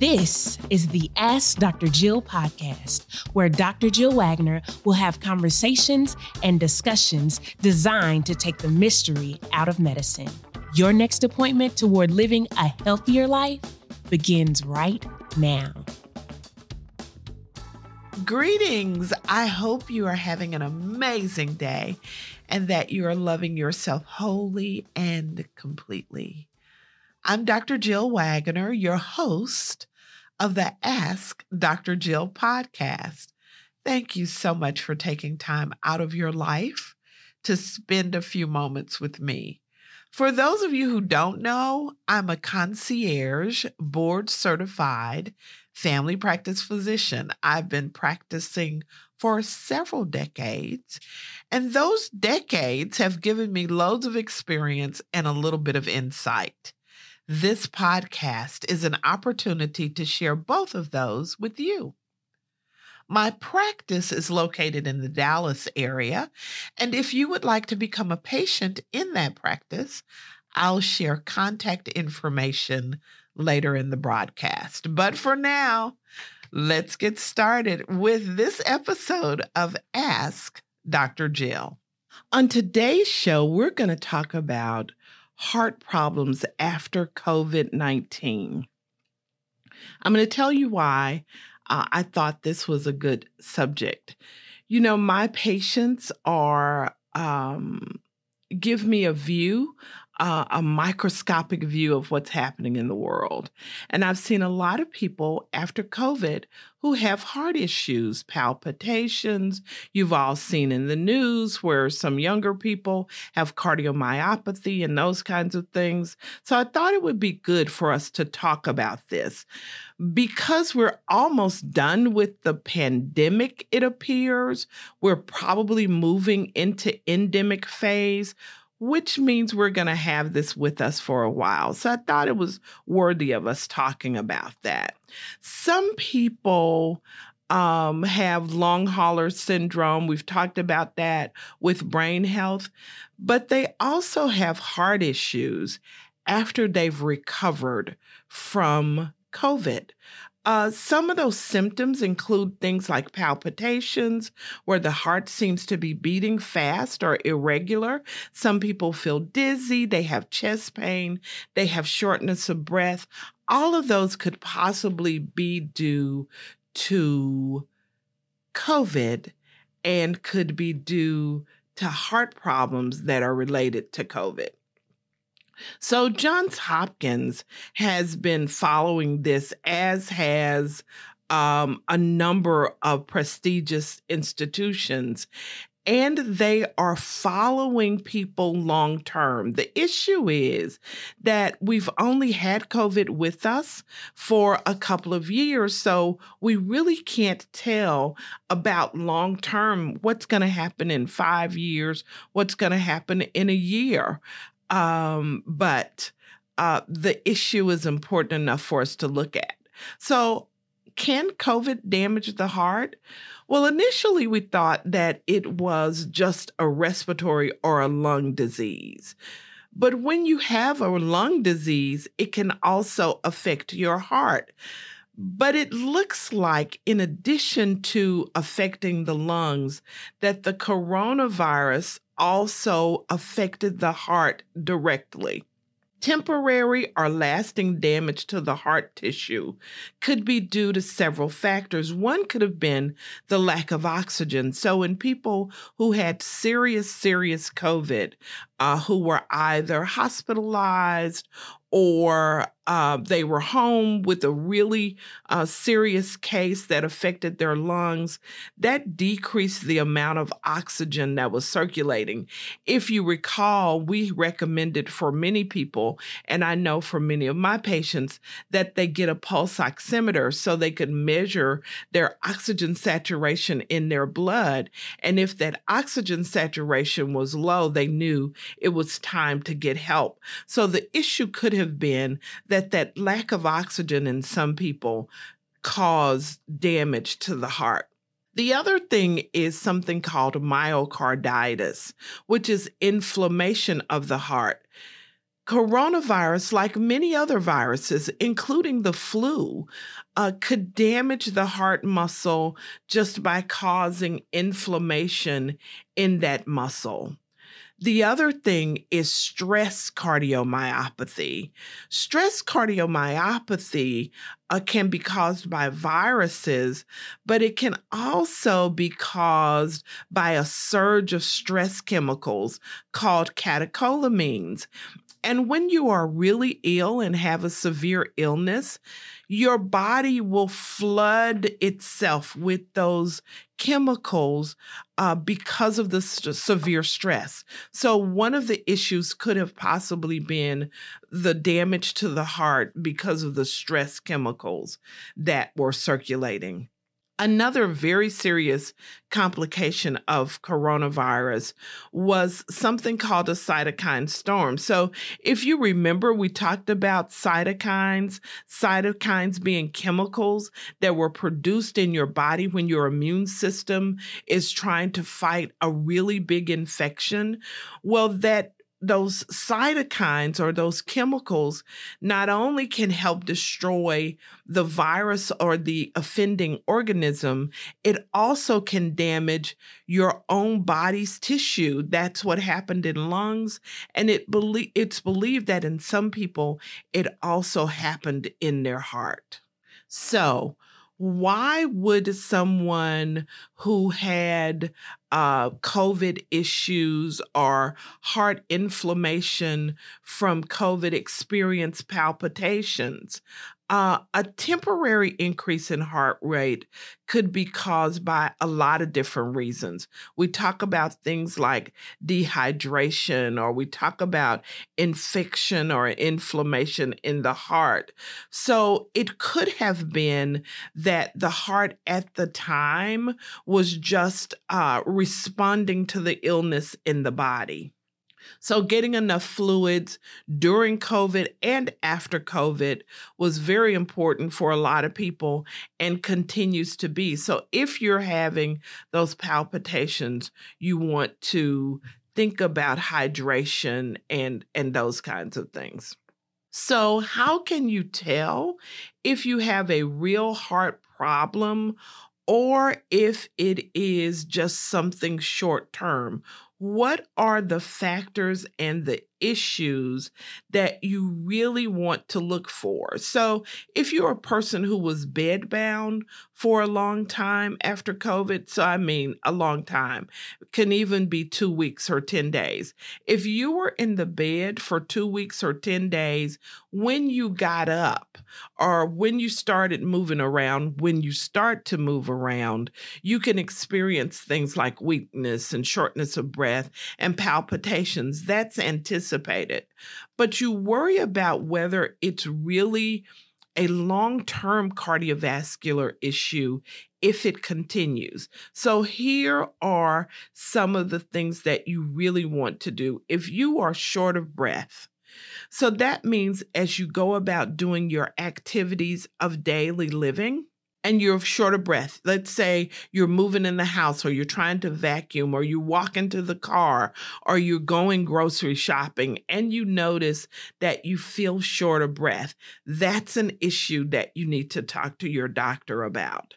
This is the Ask Dr. Jill podcast, where Dr. Jill Wagner will have conversations and discussions designed to take the mystery out of medicine. Your next appointment toward living a healthier life begins right now. Greetings. I hope you are having an amazing day and that you are loving yourself wholly and completely. I'm Dr. Jill Wagner, your host of the Ask Dr. Jill podcast. Thank you so much for taking time out of your life to spend a few moments with me. For those of you who don't know, I'm a concierge, board certified family practice physician. I've been practicing for several decades, and those decades have given me loads of experience and a little bit of insight. This podcast is an opportunity to share both of those with you. My practice is located in the Dallas area, and if you would like to become a patient in that practice, I'll share contact information later in the broadcast. But for now, let's get started with this episode of Ask Dr. Jill. On today's show, we're going to talk about heart problems after COVID 19. I'm going to tell you why uh, I thought this was a good subject. You know, my patients are, um, give me a view uh, a microscopic view of what's happening in the world. And I've seen a lot of people after COVID who have heart issues, palpitations. You've all seen in the news where some younger people have cardiomyopathy and those kinds of things. So I thought it would be good for us to talk about this. Because we're almost done with the pandemic, it appears, we're probably moving into endemic phase which means we're going to have this with us for a while. So I thought it was worthy of us talking about that. Some people um, have long hauler syndrome. We've talked about that with brain health, but they also have heart issues after they've recovered from COVID. Uh, some of those symptoms include things like palpitations, where the heart seems to be beating fast or irregular. Some people feel dizzy, they have chest pain, they have shortness of breath. All of those could possibly be due to COVID and could be due to heart problems that are related to COVID. So Johns Hopkins has been following this, as has um, a number of prestigious institutions. And they are following people long term. The issue is that we've only had COVID with us for a couple of years. So we really can't tell about long term what's going to happen in five years, what's going to happen in a year. Um, but uh, the issue is important enough for us to look at. So, can COVID damage the heart? Well, initially we thought that it was just a respiratory or a lung disease. But when you have a lung disease, it can also affect your heart. But it looks like, in addition to affecting the lungs, that the coronavirus also affected the heart directly. Temporary or lasting damage to the heart tissue could be due to several factors. One could have been the lack of oxygen. So, in people who had serious, serious COVID, uh, who were either hospitalized or uh, they were home with a really uh, serious case that affected their lungs, that decreased the amount of oxygen that was circulating. If you recall, we recommended for many people, and I know for many of my patients, that they get a pulse oximeter so they could measure their oxygen saturation in their blood. And if that oxygen saturation was low, they knew it was time to get help. So the issue could have been that that lack of oxygen in some people cause damage to the heart. The other thing is something called myocarditis, which is inflammation of the heart. Coronavirus, like many other viruses, including the flu, uh, could damage the heart muscle just by causing inflammation in that muscle. The other thing is stress cardiomyopathy. Stress cardiomyopathy uh, can be caused by viruses, but it can also be caused by a surge of stress chemicals called catecholamines. And when you are really ill and have a severe illness, your body will flood itself with those chemicals uh, because of the st- severe stress. So, one of the issues could have possibly been the damage to the heart because of the stress chemicals that were circulating. Another very serious complication of coronavirus was something called a cytokine storm. So, if you remember, we talked about cytokines, cytokines being chemicals that were produced in your body when your immune system is trying to fight a really big infection. Well, that those cytokines or those chemicals not only can help destroy the virus or the offending organism, it also can damage your own body's tissue. That's what happened in lungs. And it belie- it's believed that in some people, it also happened in their heart. So, why would someone who had uh, COVID issues or heart inflammation from COVID experience palpitations? Uh, a temporary increase in heart rate could be caused by a lot of different reasons. We talk about things like dehydration, or we talk about infection or inflammation in the heart. So it could have been that the heart at the time was just uh, responding to the illness in the body. So, getting enough fluids during COVID and after COVID was very important for a lot of people and continues to be. So, if you're having those palpitations, you want to think about hydration and and those kinds of things. So, how can you tell if you have a real heart problem or if it is just something short term what are the factors and the issues that you really want to look for. So, if you're a person who was bedbound for a long time after COVID, so I mean a long time, can even be two weeks or 10 days. If you were in the bed for two weeks or 10 days, when you got up or when you started moving around, when you start to move around, you can experience things like weakness and shortness of breath and palpitations. That's anticipated anticipated, but you worry about whether it's really a long term cardiovascular issue if it continues. So, here are some of the things that you really want to do. If you are short of breath, so that means as you go about doing your activities of daily living, and you're short of breath. Let's say you're moving in the house or you're trying to vacuum or you walk into the car or you're going grocery shopping and you notice that you feel short of breath. That's an issue that you need to talk to your doctor about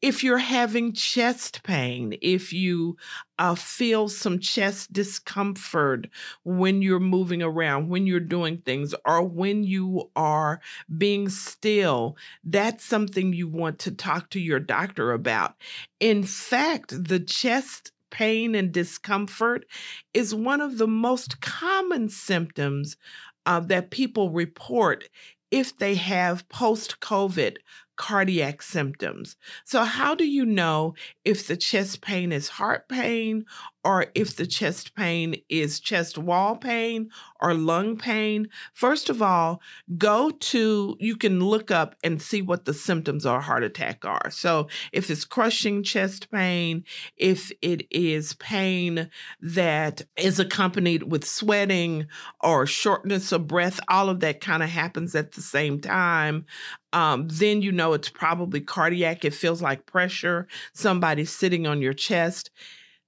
if you're having chest pain, if you uh, feel some chest discomfort when you're moving around, when you're doing things, or when you are being still, that's something you want to talk to your doctor about. In fact, the chest pain and discomfort is one of the most common symptoms uh, that people report if they have post COVID cardiac symptoms. So, how do you know if the chest pain is heart pain or if the chest pain is chest wall pain or lung pain, first of all, go to, you can look up and see what the symptoms of a heart attack are. So if it's crushing chest pain, if it is pain that is accompanied with sweating or shortness of breath, all of that kind of happens at the same time. Um, then you know it's probably cardiac. It feels like pressure, somebody sitting on your chest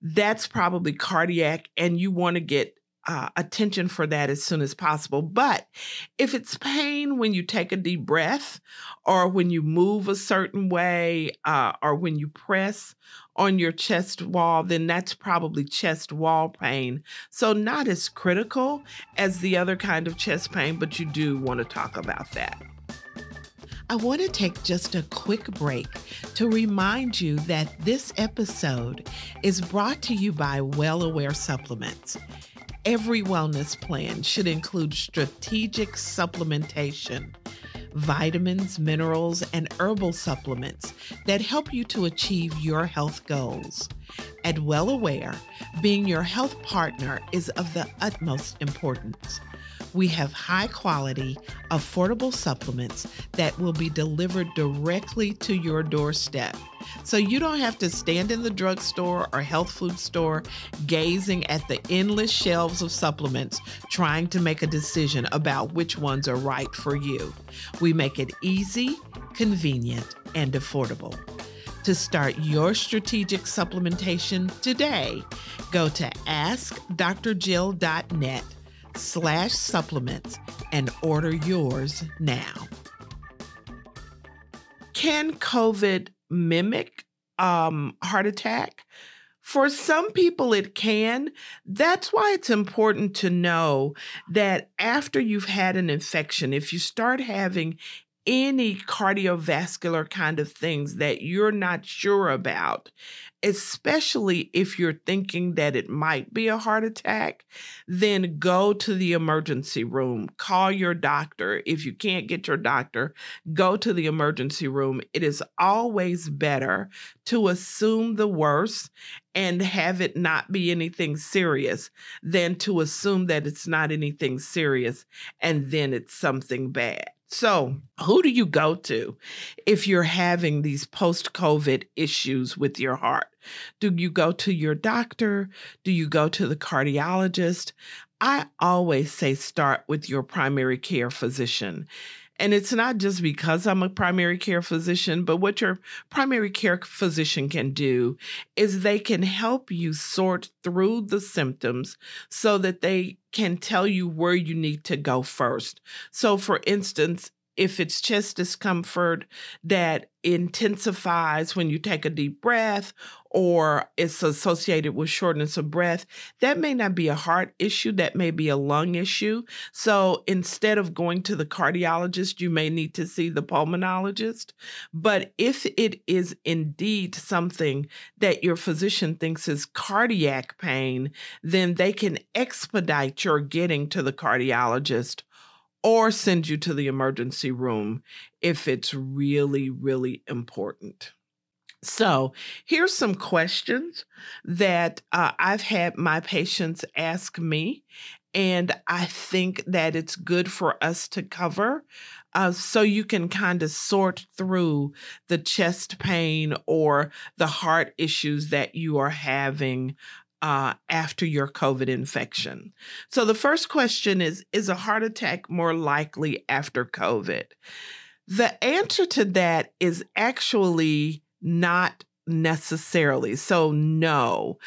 that's probably cardiac and you want to get uh, attention for that as soon as possible. But if it's pain when you take a deep breath, or when you move a certain way, uh, or when you press on your chest wall, then that's probably chest wall pain. So, not as critical as the other kind of chest pain, but you do want to talk about that. I want to take just a quick break to remind you that this episode is brought to you by Well Aware Supplements. Every wellness plan should include strategic supplementation, vitamins, minerals, and herbal supplements that help you to achieve your health goals. At Well Aware, being your health partner is of the utmost importance. We have high quality, affordable supplements that will be delivered directly to your doorstep. So you don't have to stand in the drugstore or health food store gazing at the endless shelves of supplements trying to make a decision about which ones are right for you. We make it easy, convenient, and affordable. To start your strategic supplementation today, go to askdrjill.net slash supplements and order yours now. Can COVID mimic um, heart attack? For some people, it can. That's why it's important to know that after you've had an infection, if you start having any cardiovascular kind of things that you're not sure about, especially if you're thinking that it might be a heart attack, then go to the emergency room. Call your doctor. If you can't get your doctor, go to the emergency room. It is always better to assume the worst and have it not be anything serious than to assume that it's not anything serious and then it's something bad. So, who do you go to if you're having these post COVID issues with your heart? Do you go to your doctor? Do you go to the cardiologist? I always say start with your primary care physician. And it's not just because I'm a primary care physician, but what your primary care physician can do is they can help you sort through the symptoms so that they can tell you where you need to go first. So, for instance, if it's chest discomfort that intensifies when you take a deep breath or it's associated with shortness of breath, that may not be a heart issue, that may be a lung issue. So instead of going to the cardiologist, you may need to see the pulmonologist. But if it is indeed something that your physician thinks is cardiac pain, then they can expedite your getting to the cardiologist or send you to the emergency room if it's really, really important. So, here's some questions that uh, I've had my patients ask me, and I think that it's good for us to cover uh, so you can kind of sort through the chest pain or the heart issues that you are having uh, after your COVID infection. So the first question is Is a heart attack more likely after COVID? The answer to that is actually not necessarily. So, no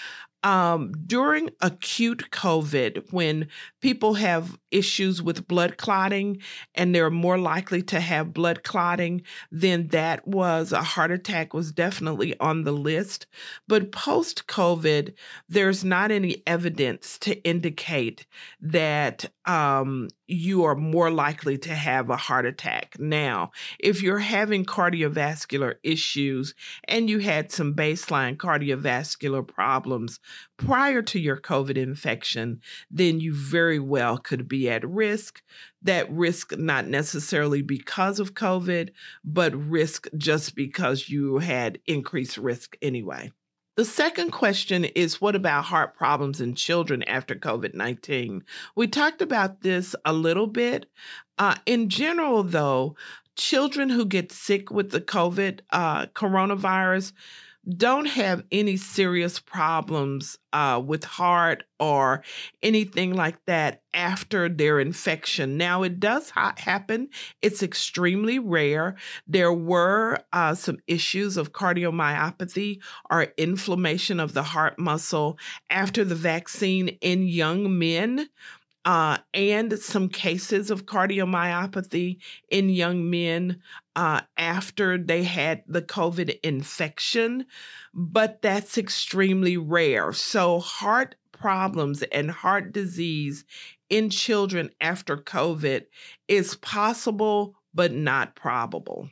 um, during acute COVID, when people have issues with blood clotting and they're more likely to have blood clotting, then that was a heart attack was definitely on the list. But post COVID, there's not any evidence to indicate that um, you are more likely to have a heart attack. Now, if you're having cardiovascular issues and you had some baseline cardiovascular problems prior to your COVID infection, then you very well could at risk. That risk, not necessarily because of COVID, but risk just because you had increased risk anyway. The second question is what about heart problems in children after COVID 19? We talked about this a little bit. Uh, in general, though, children who get sick with the COVID uh, coronavirus don't have any serious problems uh, with heart or anything like that after their infection. Now, it does ha- happen, it's extremely rare. There were uh, some issues of cardiomyopathy or inflammation of the heart muscle after the vaccine in young men uh, and some cases of cardiomyopathy in young men uh, after they had the COVID infection, but that's extremely rare. So, heart problems and heart disease in children after COVID is possible, but not probable.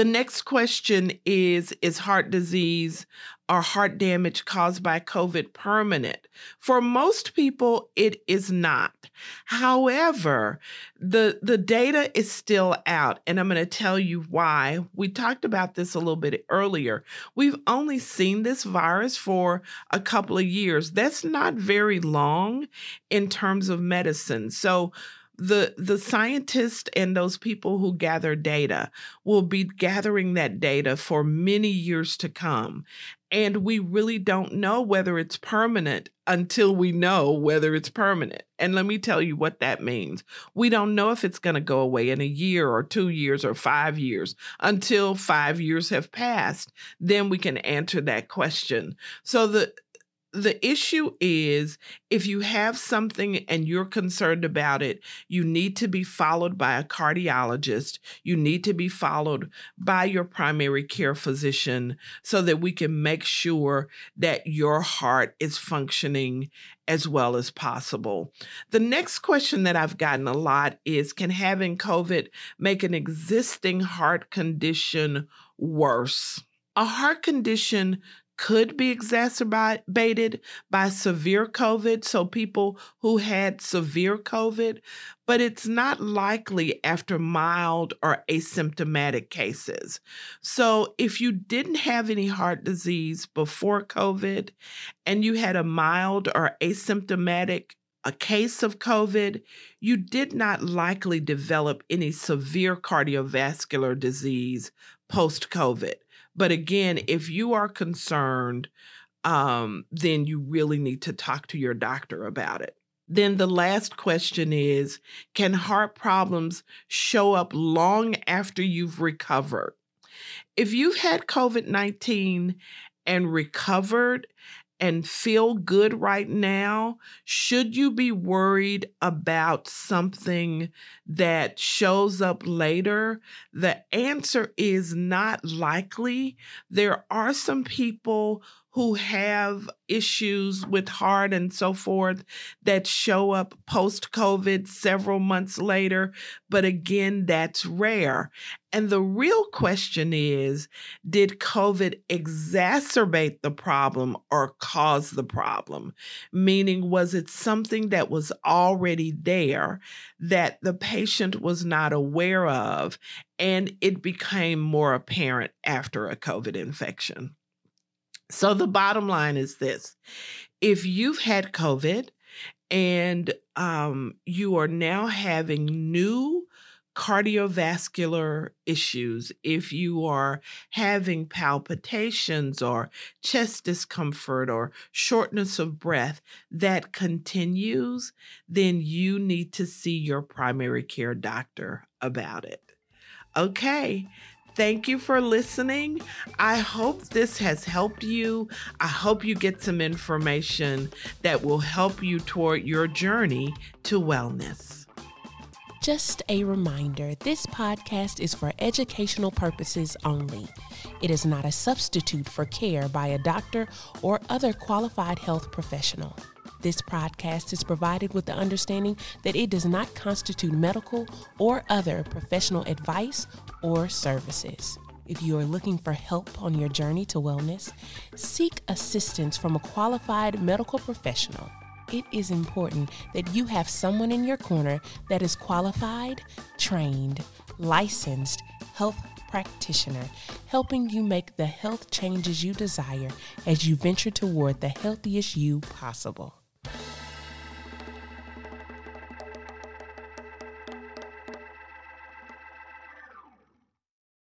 The next question is Is heart disease or heart damage caused by COVID permanent? For most people, it is not. However, the, the data is still out, and I'm going to tell you why. We talked about this a little bit earlier. We've only seen this virus for a couple of years. That's not very long in terms of medicine. So, the the scientists and those people who gather data will be gathering that data for many years to come. And we really don't know whether it's permanent until we know whether it's permanent. And let me tell you what that means. We don't know if it's going to go away in a year or 2 years or 5 years. Until 5 years have passed then we can answer that question. So the the issue is if you have something and you're concerned about it, you need to be followed by a cardiologist. You need to be followed by your primary care physician so that we can make sure that your heart is functioning as well as possible. The next question that I've gotten a lot is Can having COVID make an existing heart condition worse? A heart condition could be exacerbated by severe COVID, so people who had severe COVID, but it's not likely after mild or asymptomatic cases. So if you didn't have any heart disease before COVID and you had a mild or asymptomatic a case of COVID, you did not likely develop any severe cardiovascular disease post COVID. But again, if you are concerned, um, then you really need to talk to your doctor about it. Then the last question is Can heart problems show up long after you've recovered? If you've had COVID 19 and recovered and feel good right now, should you be worried about something that shows up later? The answer is not likely. There are some people who have issues with heart and so forth that show up post COVID several months later. But again, that's rare. And the real question is Did COVID exacerbate the problem or cause the problem? Meaning, was it something that was already there that the patient was not aware of and it became more apparent after a COVID infection? So the bottom line is this if you've had COVID and um, you are now having new cardiovascular issues, if you are having palpitations or chest discomfort or shortness of breath that continues, then you need to see your primary care doctor about it. Okay, Thank you for listening. I hope this has helped you. I hope you get some information that will help you toward your journey to wellness. Just a reminder this podcast is for educational purposes only. It is not a substitute for care by a doctor or other qualified health professional. This podcast is provided with the understanding that it does not constitute medical or other professional advice or services. If you are looking for help on your journey to wellness, seek assistance from a qualified medical professional. It is important that you have someone in your corner that is qualified, trained, licensed health practitioner, helping you make the health changes you desire as you venture toward the healthiest you possible.